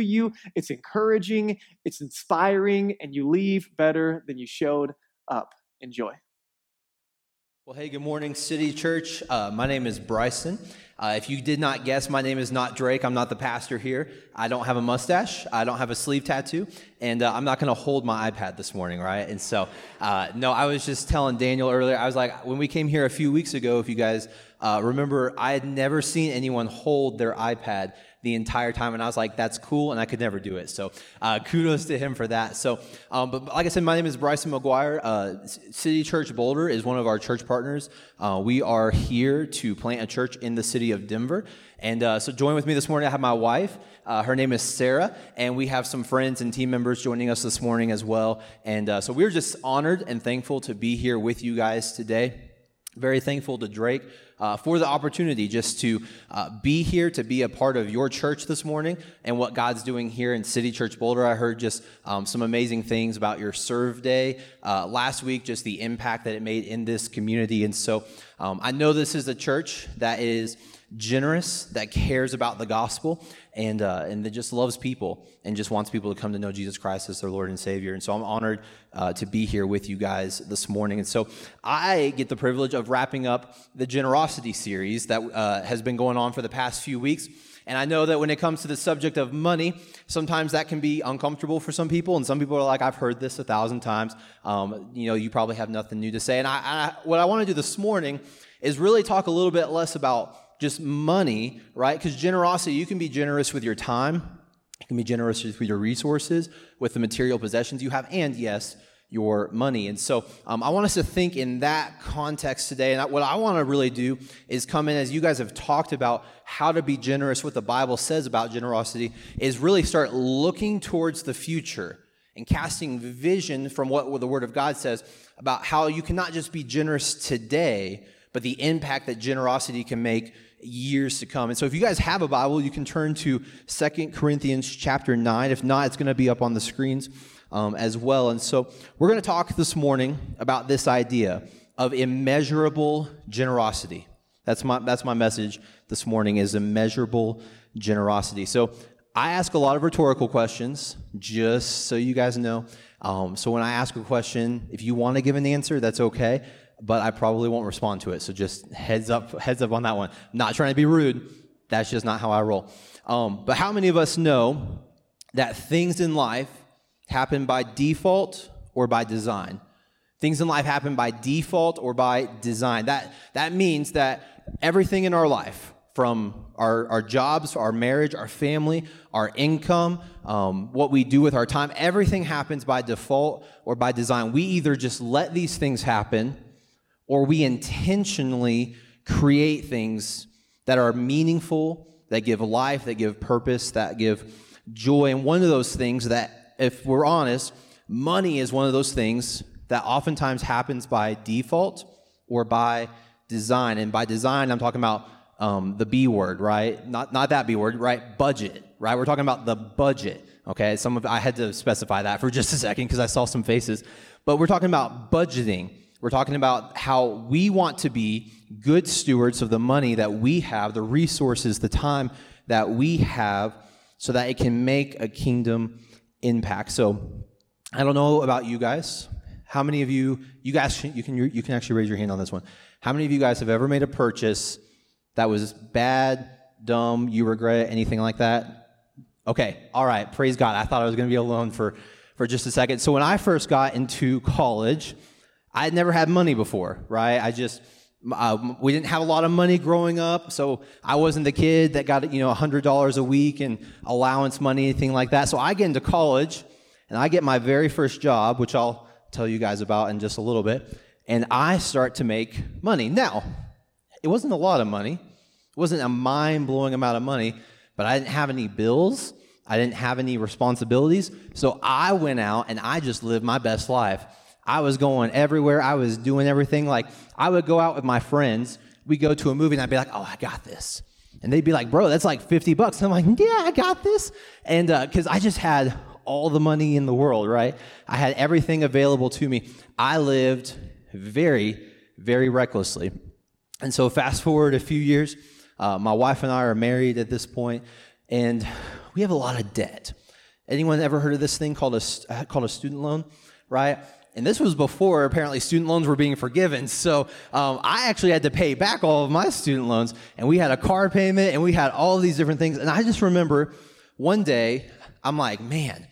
you, it's encouraging, it's inspiring, and you leave better than you showed up. Enjoy. Well, hey, good morning, City Church. Uh, my name is Bryson. Uh, if you did not guess, my name is not Drake. I'm not the pastor here. I don't have a mustache. I don't have a sleeve tattoo. And uh, I'm not going to hold my iPad this morning, right? And so, uh, no, I was just telling Daniel earlier, I was like, when we came here a few weeks ago, if you guys uh, remember, I had never seen anyone hold their iPad the entire time. And I was like, that's cool. And I could never do it. So uh, kudos to him for that. So, um, but like I said, my name is Bryson McGuire. Uh, city Church Boulder is one of our church partners. Uh, we are here to plant a church in the city of Denver. And uh, so join with me this morning. I have my wife. Uh, her name is Sarah, and we have some friends and team members joining us this morning as well. And so we're just honored and thankful to be here with you guys today. Very thankful to Drake uh, for the opportunity just to uh, be here, to be a part of your church this morning and what God's doing here in City Church Boulder. I heard just um, some amazing things about your serve day uh, last week, just the impact that it made in this community. And so um, I know this is a church that is generous, that cares about the gospel, and, uh, and that just loves people and just wants people to come to know Jesus Christ as their Lord and Savior. And so I'm honored uh, to be here with you guys this morning. And so I get the privilege of wrapping up the generosity series that uh, has been going on for the past few weeks. And I know that when it comes to the subject of money, sometimes that can be uncomfortable for some people. And some people are like, I've heard this a thousand times. Um, you know, you probably have nothing new to say. And I, I what I want to do this morning is really talk a little bit less about just money, right? Because generosity, you can be generous with your time, you can be generous with your resources, with the material possessions you have, and yes, your money. And so um, I want us to think in that context today. And what I want to really do is come in as you guys have talked about how to be generous, what the Bible says about generosity, is really start looking towards the future and casting vision from what the Word of God says about how you cannot just be generous today, but the impact that generosity can make years to come. And so if you guys have a Bible, you can turn to Second Corinthians chapter 9. If not, it's going to be up on the screens um, as well. And so we're going to talk this morning about this idea of immeasurable generosity. That's my, that's my message this morning is immeasurable generosity. So I ask a lot of rhetorical questions, just so you guys know. Um, so when I ask a question, if you want to give an answer, that's okay but I probably won't respond to it. So just heads up, heads up on that one. not trying to be rude. That's just not how I roll. Um, but how many of us know that things in life happen by default or by design? Things in life happen by default or by design. That, that means that everything in our life, from our, our jobs, our marriage, our family, our income, um, what we do with our time, everything happens by default or by design. We either just let these things happen or we intentionally create things that are meaningful, that give life, that give purpose, that give joy. And one of those things that, if we're honest, money is one of those things that oftentimes happens by default or by design. And by design, I'm talking about um, the B word, right? Not, not that B word, right? Budget, right? We're talking about the budget. Okay, some of I had to specify that for just a second because I saw some faces, but we're talking about budgeting. We're talking about how we want to be good stewards of the money that we have, the resources, the time that we have, so that it can make a kingdom impact. So, I don't know about you guys. How many of you, you guys, you can you can actually raise your hand on this one. How many of you guys have ever made a purchase that was bad, dumb, you regret anything like that? Okay, all right. Praise God. I thought I was going to be alone for for just a second. So when I first got into college I had never had money before, right? I just, uh, we didn't have a lot of money growing up, so I wasn't the kid that got, you know, $100 a week and allowance money, anything like that. So I get into college, and I get my very first job, which I'll tell you guys about in just a little bit, and I start to make money. Now, it wasn't a lot of money. It wasn't a mind-blowing amount of money, but I didn't have any bills. I didn't have any responsibilities. So I went out and I just lived my best life. I was going everywhere. I was doing everything. Like I would go out with my friends. We go to a movie and I'd be like, "Oh, I got this," and they'd be like, "Bro, that's like fifty bucks." And I'm like, "Yeah, I got this," and because uh, I just had all the money in the world, right? I had everything available to me. I lived very, very recklessly. And so, fast forward a few years, uh, my wife and I are married at this point, and we have a lot of debt. Anyone ever heard of this thing called a, called a student loan, right? And this was before apparently student loans were being forgiven. So um, I actually had to pay back all of my student loans, and we had a car payment, and we had all these different things. And I just remember one day, I'm like, man,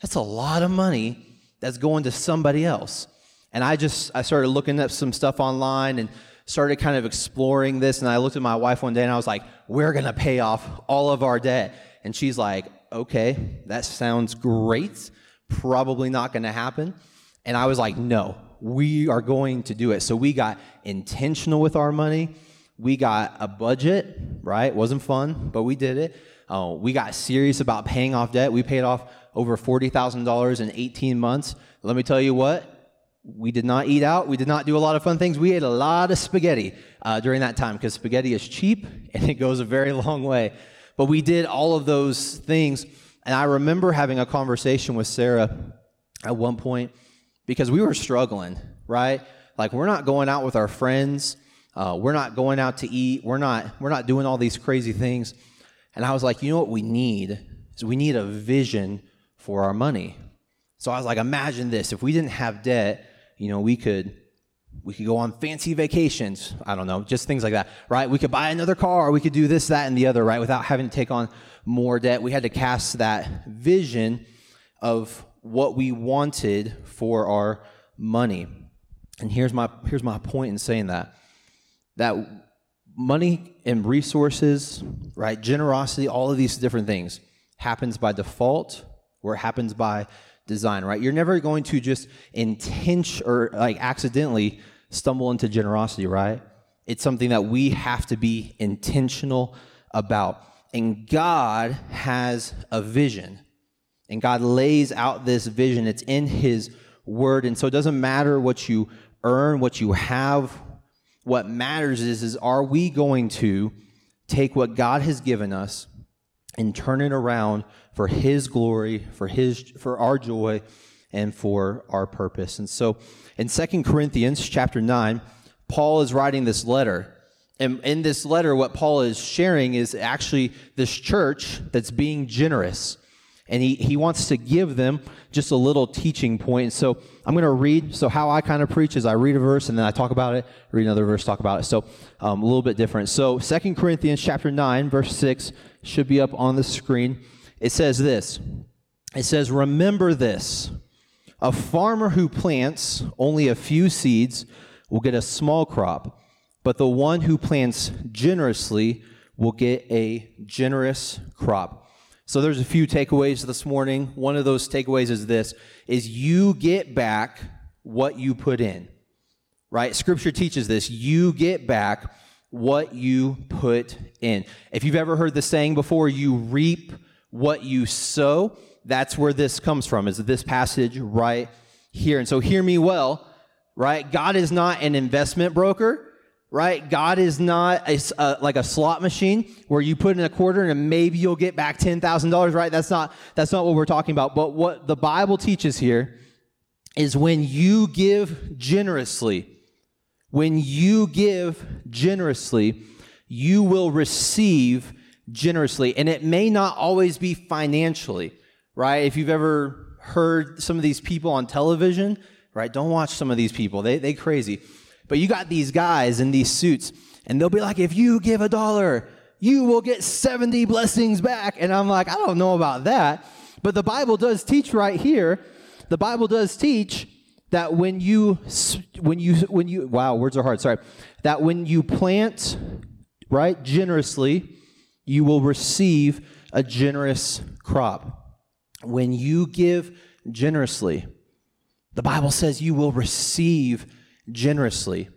that's a lot of money that's going to somebody else. And I just I started looking up some stuff online and started kind of exploring this. And I looked at my wife one day and I was like, we're gonna pay off all of our debt. And she's like, okay, that sounds great. Probably not gonna happen. And I was like, no, we are going to do it. So we got intentional with our money. We got a budget, right? It wasn't fun, but we did it. Uh, we got serious about paying off debt. We paid off over $40,000 in 18 months. Let me tell you what, we did not eat out. We did not do a lot of fun things. We ate a lot of spaghetti uh, during that time because spaghetti is cheap and it goes a very long way. But we did all of those things. And I remember having a conversation with Sarah at one point because we were struggling, right? Like we're not going out with our friends. Uh, we're not going out to eat. We're not, we're not doing all these crazy things. And I was like, you know what we need? Is we need a vision for our money. So I was like, imagine this. If we didn't have debt, you know, we could we could go on fancy vacations. I don't know, just things like that, right? We could buy another car, we could do this, that, and the other, right? Without having to take on more debt. We had to cast that vision of what we wanted for our money. And here's my here's my point in saying that. That money and resources, right? Generosity, all of these different things happens by default or happens by design, right? You're never going to just intention or like accidentally stumble into generosity, right? It's something that we have to be intentional about. And God has a vision. And God lays out this vision. It's in his word. And so it doesn't matter what you earn, what you have. What matters is is are we going to take what God has given us and turn it around for his glory, for his for our joy and for our purpose. And so in Second Corinthians chapter 9, Paul is writing this letter. And in this letter what Paul is sharing is actually this church that's being generous. And he, he wants to give them just a little teaching point. So I'm going to read. So how I kind of preach is I read a verse and then I talk about it, read another verse, talk about it. So um, a little bit different. So Second Corinthians chapter 9, verse 6 should be up on the screen. It says this It says, Remember this a farmer who plants only a few seeds will get a small crop, but the one who plants generously will get a generous crop. So there's a few takeaways this morning. One of those takeaways is this is you get back what you put in. Right? Scripture teaches this. You get back what you put in. If you've ever heard the saying before, you reap what you sow. That's where this comes from, is this passage right here. And so hear me well, right? God is not an investment broker right? God is not a, like a slot machine where you put in a quarter and maybe you'll get back $10,000, right? That's not, that's not what we're talking about. But what the Bible teaches here is when you give generously, when you give generously, you will receive generously. And it may not always be financially, right? If you've ever heard some of these people on television, right? Don't watch some of these people. They they crazy. But you got these guys in these suits, and they'll be like, if you give a dollar, you will get 70 blessings back. And I'm like, I don't know about that. But the Bible does teach right here. The Bible does teach that when you when you when you wow words are hard sorry that when you plant right generously you will receive a generous crop. When you give generously, the Bible says you will receive generously.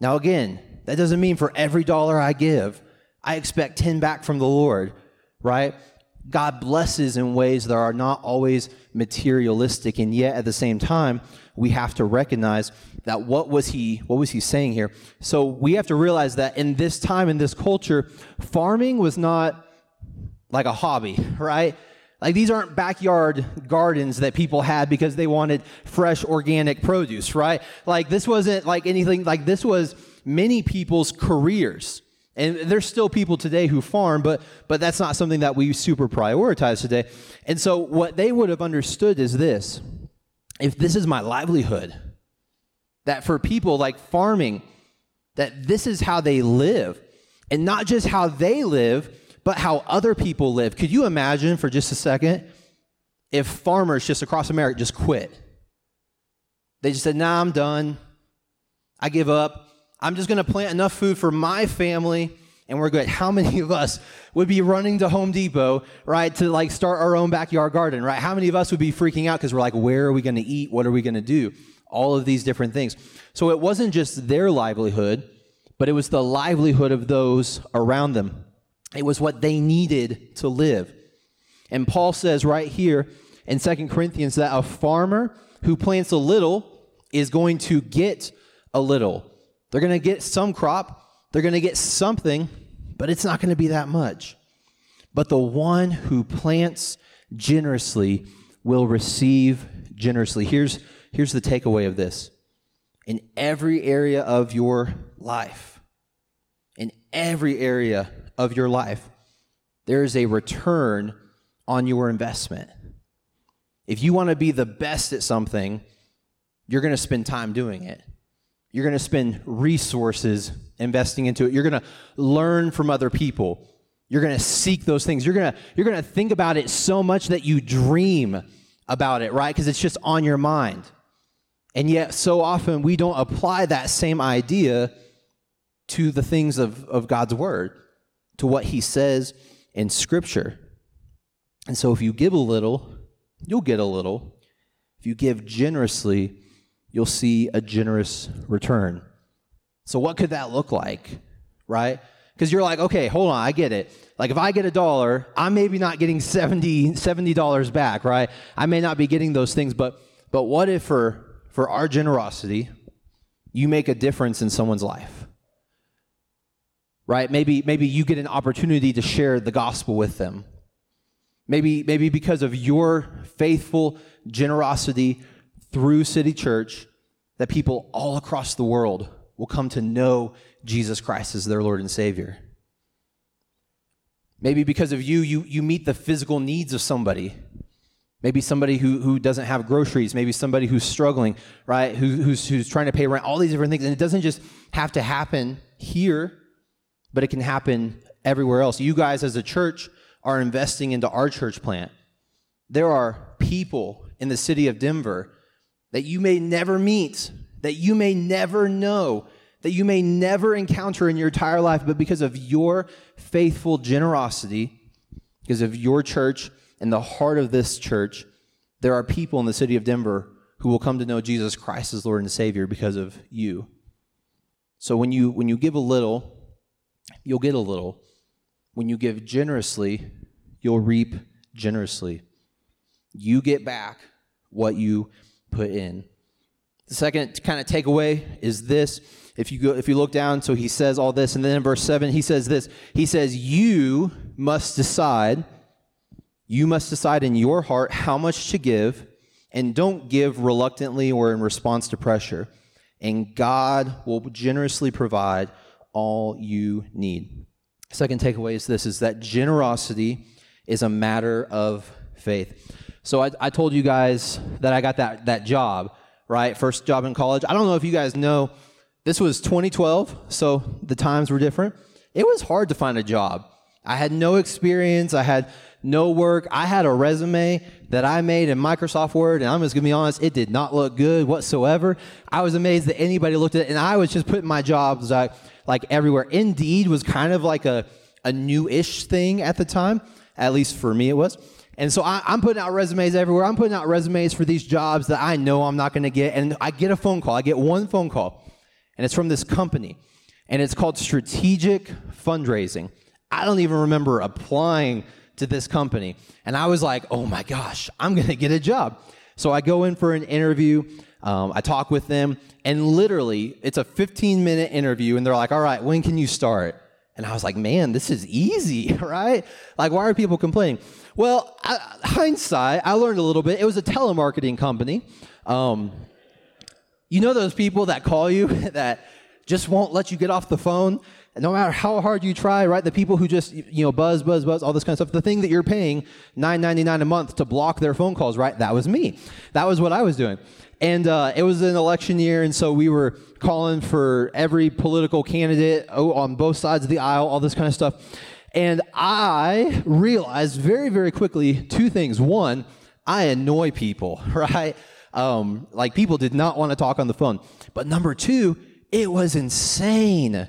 Now, again, that doesn't mean for every dollar I give, I expect 10 back from the Lord, right? God blesses in ways that are not always materialistic, and yet at the same time, we have to recognize that what was he what was he saying here? So we have to realize that in this time in this culture, farming was not like a hobby, right? Like these aren't backyard gardens that people had because they wanted fresh organic produce, right? Like this wasn't like anything like this was many people's careers. And there's still people today who farm, but but that's not something that we super prioritize today. And so what they would have understood is this. If this is my livelihood, that for people like farming, that this is how they live. And not just how they live, but how other people live. Could you imagine for just a second if farmers just across America just quit? They just said, nah, I'm done. I give up. I'm just going to plant enough food for my family and we're good. How many of us would be running to Home Depot, right, to like start our own backyard garden, right? How many of us would be freaking out because we're like, where are we going to eat? What are we going to do? All of these different things. So it wasn't just their livelihood, but it was the livelihood of those around them. It was what they needed to live. And Paul says right here in Second Corinthians that a farmer who plants a little is going to get a little. They're going to get some crop, they're going to get something, but it's not going to be that much. But the one who plants generously will receive generously. Here's, here's the takeaway of this in every area of your life, in every area of your life, there is a return on your investment. If you want to be the best at something, you're going to spend time doing it. You're going to spend resources investing into it. You're going to learn from other people. You're going to seek those things. You're going to you're going to think about it so much that you dream about it, right? Because it's just on your mind. And yet so often we don't apply that same idea to the things of, of God's word, to what he says in scripture. And so if you give a little, you'll get a little. If you give generously, you'll see a generous return. So, what could that look like, right? Because you're like, okay, hold on, I get it. Like, if I get a dollar, I'm maybe not getting 70 $70 back, right? I may not be getting those things, but but what if for for our generosity, you make a difference in someone's life? Right? Maybe maybe you get an opportunity to share the gospel with them. Maybe maybe because of your faithful generosity through City Church that people all across the world will come to know Jesus Christ as their Lord and Savior. Maybe because of you, you, you meet the physical needs of somebody. Maybe somebody who, who doesn't have groceries, maybe somebody who's struggling, right? Who, who's, who's trying to pay rent, all these different things. And it doesn't just have to happen here, but it can happen everywhere else. You guys, as a church, are investing into our church plant. There are people in the city of Denver that you may never meet, that you may never know, that you may never encounter in your entire life, but because of your faithful generosity, because of your church and the heart of this church, there are people in the city of Denver who will come to know Jesus Christ as Lord and Savior because of you. So when you when you give a little, you'll get a little. When you give generously, you'll reap generously. You get back what you put in. The second kind of takeaway is this. If you go, if you look down, so he says all this, and then in verse seven he says this. He says, "You must decide. You must decide in your heart how much to give, and don't give reluctantly or in response to pressure. And God will generously provide all you need." Second takeaway is this: is that generosity is a matter of faith. So I, I told you guys that I got that, that job, right? First job in college. I don't know if you guys know, this was 2012, so the times were different. It was hard to find a job. I had no experience. I had no work. I had a resume that I made in Microsoft Word, and I'm just gonna be honest, it did not look good whatsoever. I was amazed that anybody looked at it, and I was just putting my jobs like, like everywhere. Indeed was kind of like a, a new-ish thing at the time, at least for me it was. And so I, am putting out resumes everywhere. I'm putting out resumes for these jobs that I know I'm not going to get. And I get a phone call. I get one phone call, and it's from this company, and it's called Strategic Fundraising. I don't even remember applying to this company. And I was like, oh my gosh, I'm going to get a job. So I go in for an interview. Um, I talk with them, and literally, it's a 15 minute interview, and they're like, all right, when can you start? And I was like, man, this is easy, right? Like, why are people complaining? Well, I, hindsight, I learned a little bit. It was a telemarketing company. Um, you know those people that call you that just won't let you get off the phone? no matter how hard you try, right? The people who just, you know, buzz, buzz, buzz, all this kind of stuff. The thing that you're paying $9.99 a month to block their phone calls, right? That was me. That was what I was doing. And uh, it was an election year, and so we were calling for every political candidate oh, on both sides of the aisle, all this kind of stuff. And I realized very, very quickly two things. One, I annoy people, right? Um, like people did not want to talk on the phone. But number two, it was insane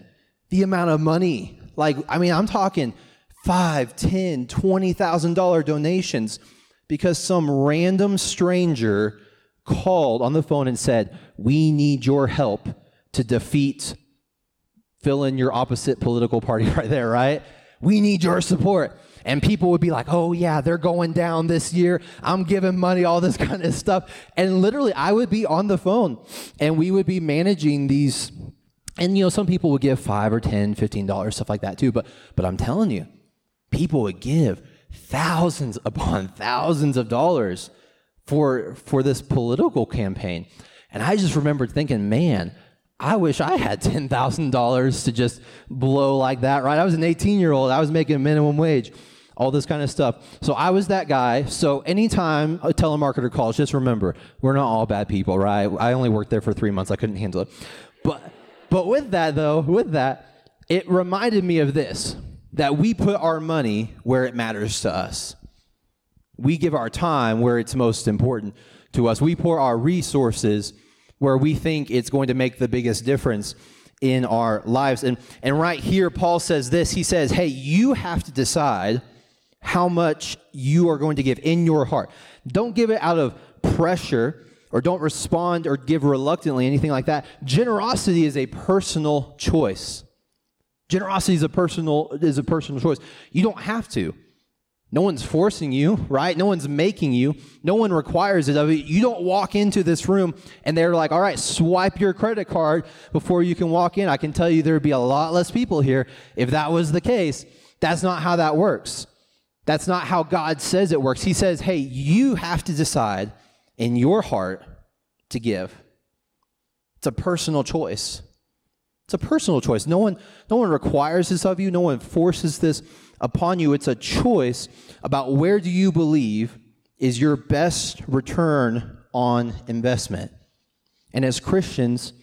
the amount of money. Like, I mean, I'm talking five, ten, twenty thousand dollar donations because some random stranger called on the phone and said, "We need your help to defeat." Fill in your opposite political party right there, right? We need your support. And people would be like, oh, yeah, they're going down this year. I'm giving money, all this kind of stuff. And literally, I would be on the phone and we would be managing these and you know, some people would give five or ten, fifteen dollars, stuff like that too. But but I'm telling you, people would give thousands upon thousands of dollars for for this political campaign. And I just remembered thinking, man, I wish I had ten thousand dollars to just blow like that, right? I was an 18 year old, I was making minimum wage, all this kind of stuff. So I was that guy. So anytime a telemarketer calls, just remember, we're not all bad people, right? I only worked there for three months, I couldn't handle it. But but with that, though, with that, it reminded me of this that we put our money where it matters to us. We give our time where it's most important to us. We pour our resources where we think it's going to make the biggest difference in our lives. And, and right here, Paul says this He says, Hey, you have to decide how much you are going to give in your heart. Don't give it out of pressure or don't respond or give reluctantly, anything like that. Generosity is a personal choice. Generosity is a personal is a personal choice. You don't have to. No one's forcing you, right? No one's making you. No one requires it of you. You don't walk into this room and they're like, all right, swipe your credit card before you can walk in. I can tell you there'd be a lot less people here if that was the case. That's not how that works. That's not how God says it works. He says, hey, you have to decide in your heart to give. It's a personal choice. It's a personal choice. No one, no one requires this of you. No one forces this upon you. It's a choice about where do you believe is your best return on investment. And as Christians,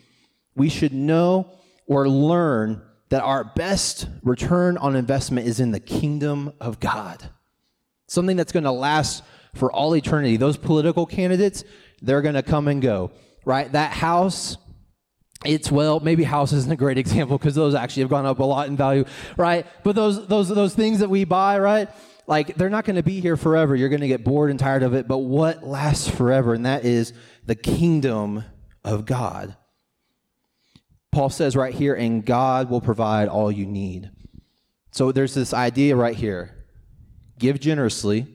we should know or learn that our best return on investment is in the kingdom of God. Something that's going to last for all eternity. Those political candidates, they're going to come and go, right? That house, it's well, maybe house isn't a great example because those actually have gone up a lot in value, right? But those those those things that we buy, right? Like they're not going to be here forever. You're going to get bored and tired of it. But what lasts forever, and that is the kingdom of God. Paul says right here, and God will provide all you need. So there's this idea right here give generously,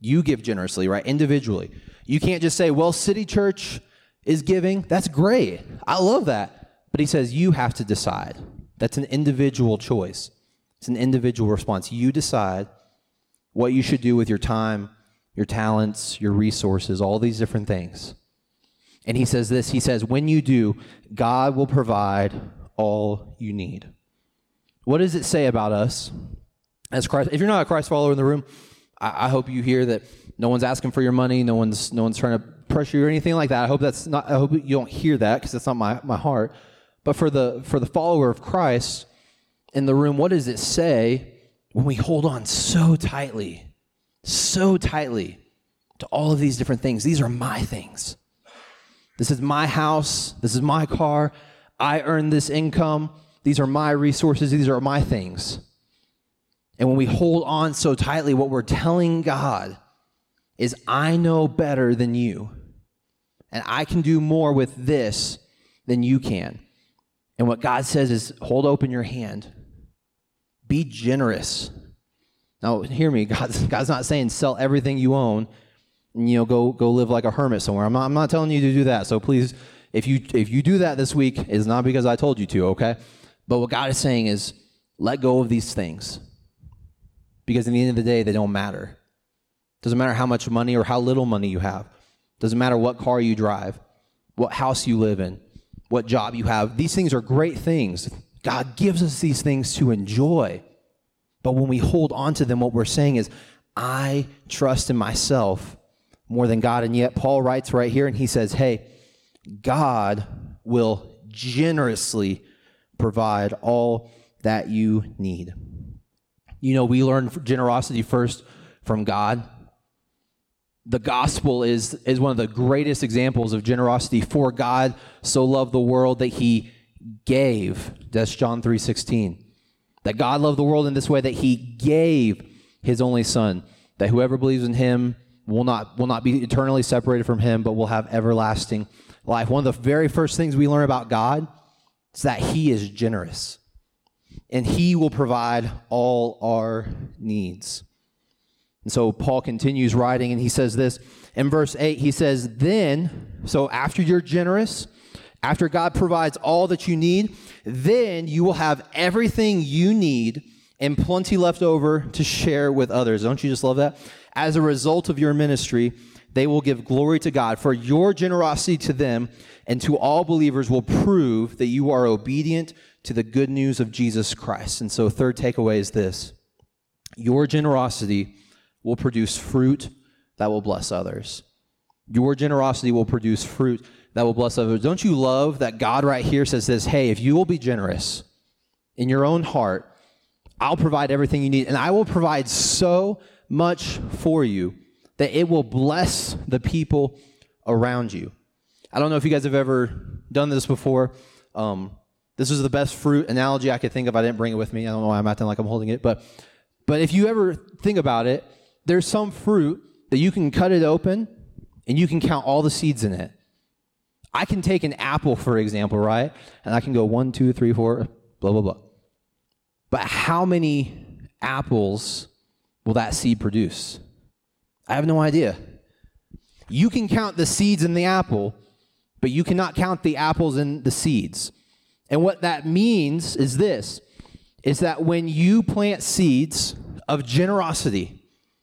you give generously, right? Individually. You can't just say, well, City Church is giving. That's great. I love that. But he says, you have to decide. That's an individual choice, it's an individual response. You decide what you should do with your time, your talents, your resources, all these different things. And he says this He says, when you do, God will provide all you need. What does it say about us as Christ? If you're not a Christ follower in the room, I, I hope you hear that no one's asking for your money, no one's no one's trying to pressure you or anything like that. I hope that's not. I hope you don't hear that because that's not my my heart. But for the for the follower of Christ in the room, what does it say when we hold on so tightly, so tightly to all of these different things? These are my things. This is my house. This is my car. I earn this income. These are my resources. These are my things. And when we hold on so tightly, what we're telling God is, I know better than you. And I can do more with this than you can. And what God says is, hold open your hand, be generous, Now, hear me. God's, God's not saying sell everything you own you know, go, go live like a hermit somewhere. I'm not, I'm not telling you to do that. So please, if you, if you do that this week, it's not because I told you to, okay? But what God is saying is let go of these things because in the end of the day, they don't matter. Doesn't matter how much money or how little money you have. Doesn't matter what car you drive, what house you live in, what job you have. These things are great things. God gives us these things to enjoy. But when we hold on to them, what we're saying is, I trust in myself more than God. And yet, Paul writes right here and he says, Hey, God will generously provide all that you need. You know, we learn generosity first from God. The gospel is, is one of the greatest examples of generosity. For God so loved the world that he gave. That's John 3:16. That God loved the world in this way that he gave his only son, that whoever believes in him will not will not be eternally separated from him, but will have everlasting life. One of the very first things we learn about God is that he is generous. And he will provide all our needs. And so Paul continues writing and he says this in verse 8 he says, "Then, so after you're generous, after God provides all that you need, then you will have everything you need and plenty left over to share with others. Don't you just love that? As a result of your ministry, they will give glory to God, for your generosity to them and to all believers will prove that you are obedient to the good news of Jesus Christ. And so, third takeaway is this your generosity will produce fruit that will bless others. Your generosity will produce fruit that will bless others. Don't you love that God right here says this hey, if you will be generous in your own heart, I'll provide everything you need, and I will provide so much for you that it will bless the people around you. I don't know if you guys have ever done this before. Um, this is the best fruit analogy I could think of. I didn't bring it with me. I don't know why I'm acting like I'm holding it, but but if you ever think about it, there's some fruit that you can cut it open and you can count all the seeds in it. I can take an apple, for example, right? And I can go one, two, three, four, blah, blah, blah. But how many apples will that seed produce? I have no idea. You can count the seeds in the apple, but you cannot count the apples in the seeds. And what that means is this is that when you plant seeds of generosity,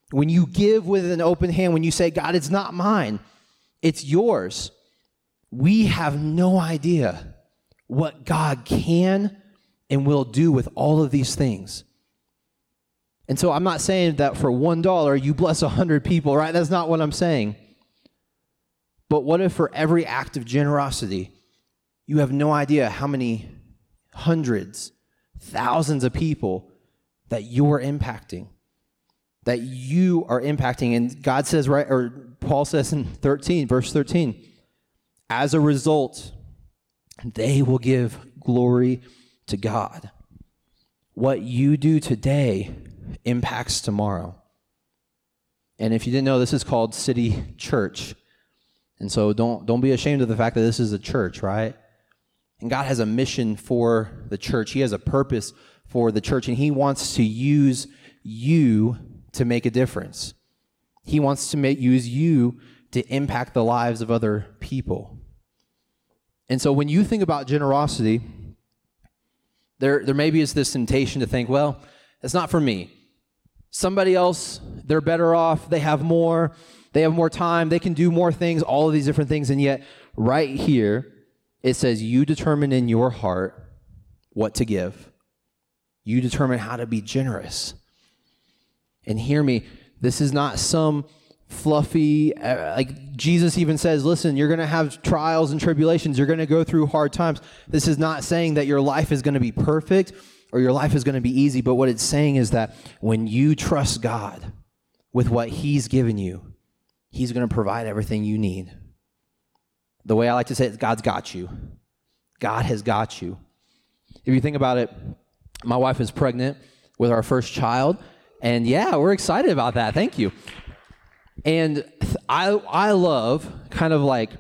when you give with an open hand, when you say, God, it's not mine, it's yours, we have no idea what God can and will do with all of these things. And so I'm not saying that for $1 you bless 100 people, right? That's not what I'm saying. But what if for every act of generosity, you have no idea how many hundreds, thousands of people that you're impacting? That you are impacting. And God says, right, or Paul says in 13, verse 13, as a result, they will give glory to God. What you do today impacts tomorrow. And if you didn't know, this is called City Church. And so don't, don't be ashamed of the fact that this is a church, right? And God has a mission for the church. He has a purpose for the church, and He wants to use you to make a difference. He wants to make, use you to impact the lives of other people. And so when you think about generosity, there, there maybe is this temptation to think, well, it's not for me. Somebody else, they're better off, they have more, they have more time, they can do more things, all of these different things. And yet, right here, it says, You determine in your heart what to give, you determine how to be generous. And hear me, this is not some fluffy uh, like jesus even says listen you're going to have trials and tribulations you're going to go through hard times this is not saying that your life is going to be perfect or your life is going to be easy but what it's saying is that when you trust god with what he's given you he's going to provide everything you need. The way i like to say it god's got you. God has got you. If you think about it my wife is pregnant with our first child and yeah we're excited about that. Thank you. And I I love kind of like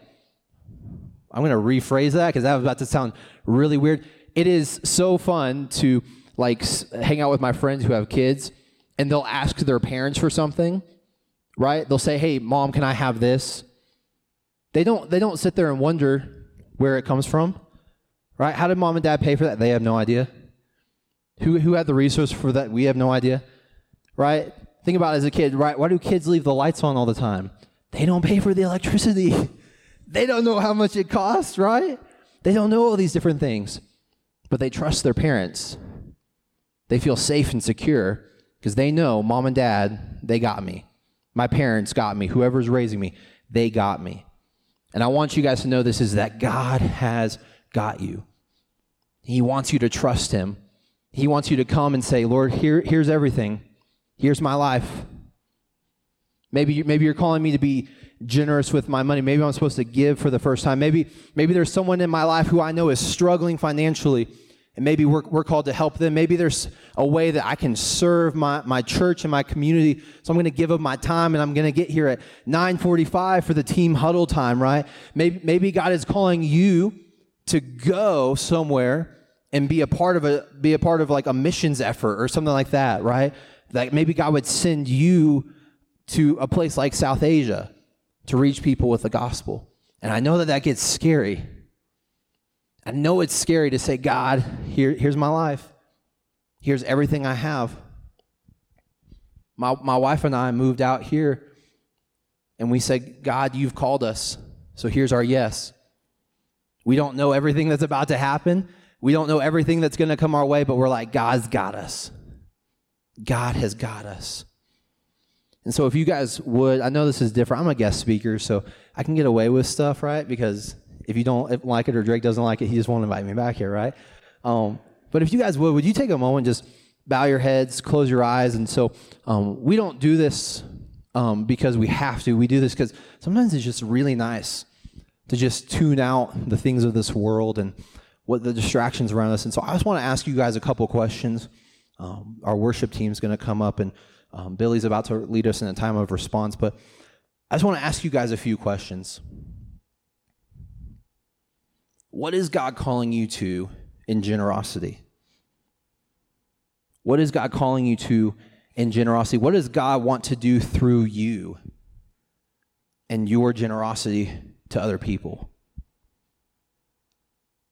I'm going to rephrase that because that was about to sound really weird. It is so fun to like hang out with my friends who have kids and they'll ask their parents for something, right? They'll say, "Hey, mom, can I have this?" They don't they don't sit there and wonder where it comes from, right? How did mom and dad pay for that? They have no idea. Who who had the resource for that? We have no idea, right? Think about it as a kid, right? Why do kids leave the lights on all the time? They don't pay for the electricity. they don't know how much it costs, right? They don't know all these different things, but they trust their parents. They feel safe and secure because they know mom and dad, they got me. My parents got me. Whoever's raising me, they got me. And I want you guys to know this is that God has got you. He wants you to trust Him. He wants you to come and say, Lord, here, here's everything. Here's my life. Maybe, maybe you're calling me to be generous with my money. Maybe I'm supposed to give for the first time. Maybe, maybe there's someone in my life who I know is struggling financially and maybe we're, we're called to help them. Maybe there's a way that I can serve my, my church and my community. So I'm going to give up my time and I'm going to get here at 945 for the team huddle time, right? Maybe, maybe God is calling you to go somewhere and be a part of a, be a part of like a missions effort or something like that, right? That maybe God would send you to a place like South Asia to reach people with the gospel. And I know that that gets scary I know it's scary to say, God, here, here's my life. Here's everything I have. My, my wife and I moved out here and we said, God, you've called us. So here's our yes. We don't know everything that's about to happen. We don't know everything that's going to come our way, but we're like, God's got us. God has got us. And so if you guys would, I know this is different. I'm a guest speaker, so I can get away with stuff, right? Because if you don't like it or Drake doesn't like it, he just won't invite me back here, right? Um, but if you guys would, would you take a moment, just bow your heads, close your eyes? And so um, we don't do this um, because we have to. We do this because sometimes it's just really nice to just tune out the things of this world and what the distractions around us. And so I just want to ask you guys a couple questions. Um, our worship team is going to come up, and um, Billy's about to lead us in a time of response. But I just want to ask you guys a few questions. What is God calling you to in generosity? What is God calling you to in generosity? What does God want to do through you and your generosity to other people?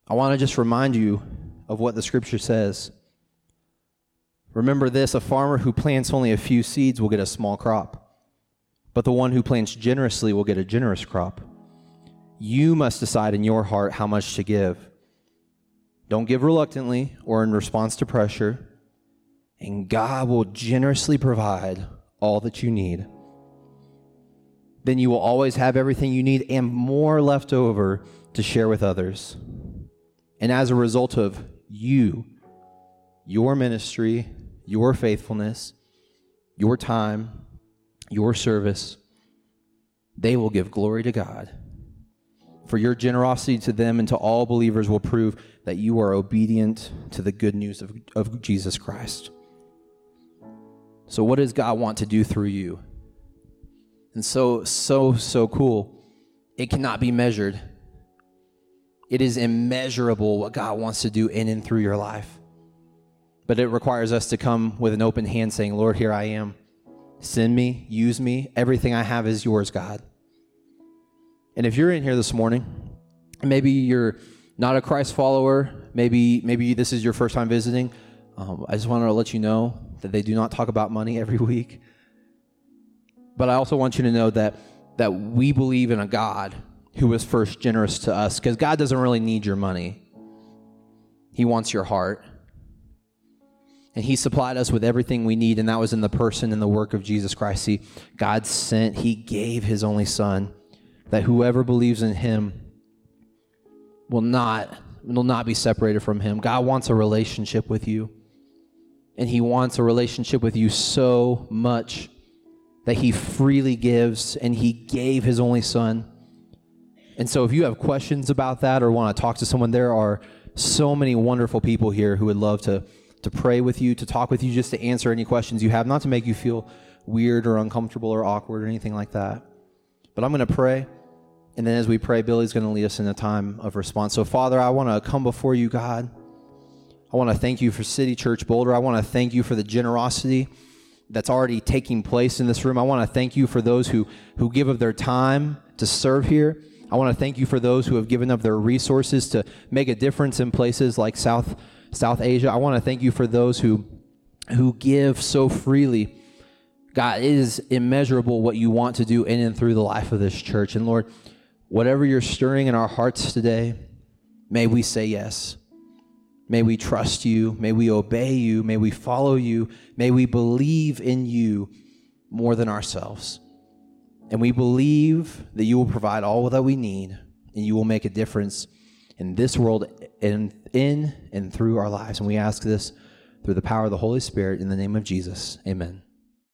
I want to just remind you of what the scripture says. Remember this a farmer who plants only a few seeds will get a small crop, but the one who plants generously will get a generous crop. You must decide in your heart how much to give. Don't give reluctantly or in response to pressure, and God will generously provide all that you need. Then you will always have everything you need and more left over to share with others. And as a result of you, your ministry, your faithfulness, your time, your service, they will give glory to God for your generosity to them and to all believers will prove that you are obedient to the good news of, of Jesus Christ. So, what does God want to do through you? And so, so, so cool. It cannot be measured. It is immeasurable what God wants to do in and through your life. But it requires us to come with an open hand saying, Lord, here I am. Send me, use me. Everything I have is yours, God. And if you're in here this morning, maybe you're not a Christ follower, maybe maybe this is your first time visiting. Um, I just want to let you know that they do not talk about money every week. But I also want you to know that that we believe in a God who was first generous to us because God doesn't really need your money. He wants your heart. And he supplied us with everything we need, and that was in the person and the work of Jesus Christ. See, God sent, he gave his only son that whoever believes in him will not will not be separated from him. God wants a relationship with you. And he wants a relationship with you so much that he freely gives and he gave his only son. And so if you have questions about that or want to talk to someone there are so many wonderful people here who would love to to pray with you, to talk with you, just to answer any questions you have, not to make you feel weird or uncomfortable or awkward or anything like that. But I'm going to pray. And then as we pray, Billy's going to lead us in a time of response. So, Father, I want to come before you, God. I want to thank you for City Church Boulder. I want to thank you for the generosity that's already taking place in this room. I want to thank you for those who, who give of their time to serve here. I want to thank you for those who have given up their resources to make a difference in places like South, South Asia. I want to thank you for those who, who give so freely. God, it is immeasurable what you want to do in and through the life of this church. And Lord, whatever you're stirring in our hearts today, may we say yes. May we trust you. May we obey you. May we follow you. May we believe in you more than ourselves. And we believe that you will provide all that we need and you will make a difference in this world and in and through our lives. And we ask this through the power of the Holy Spirit in the name of Jesus. Amen.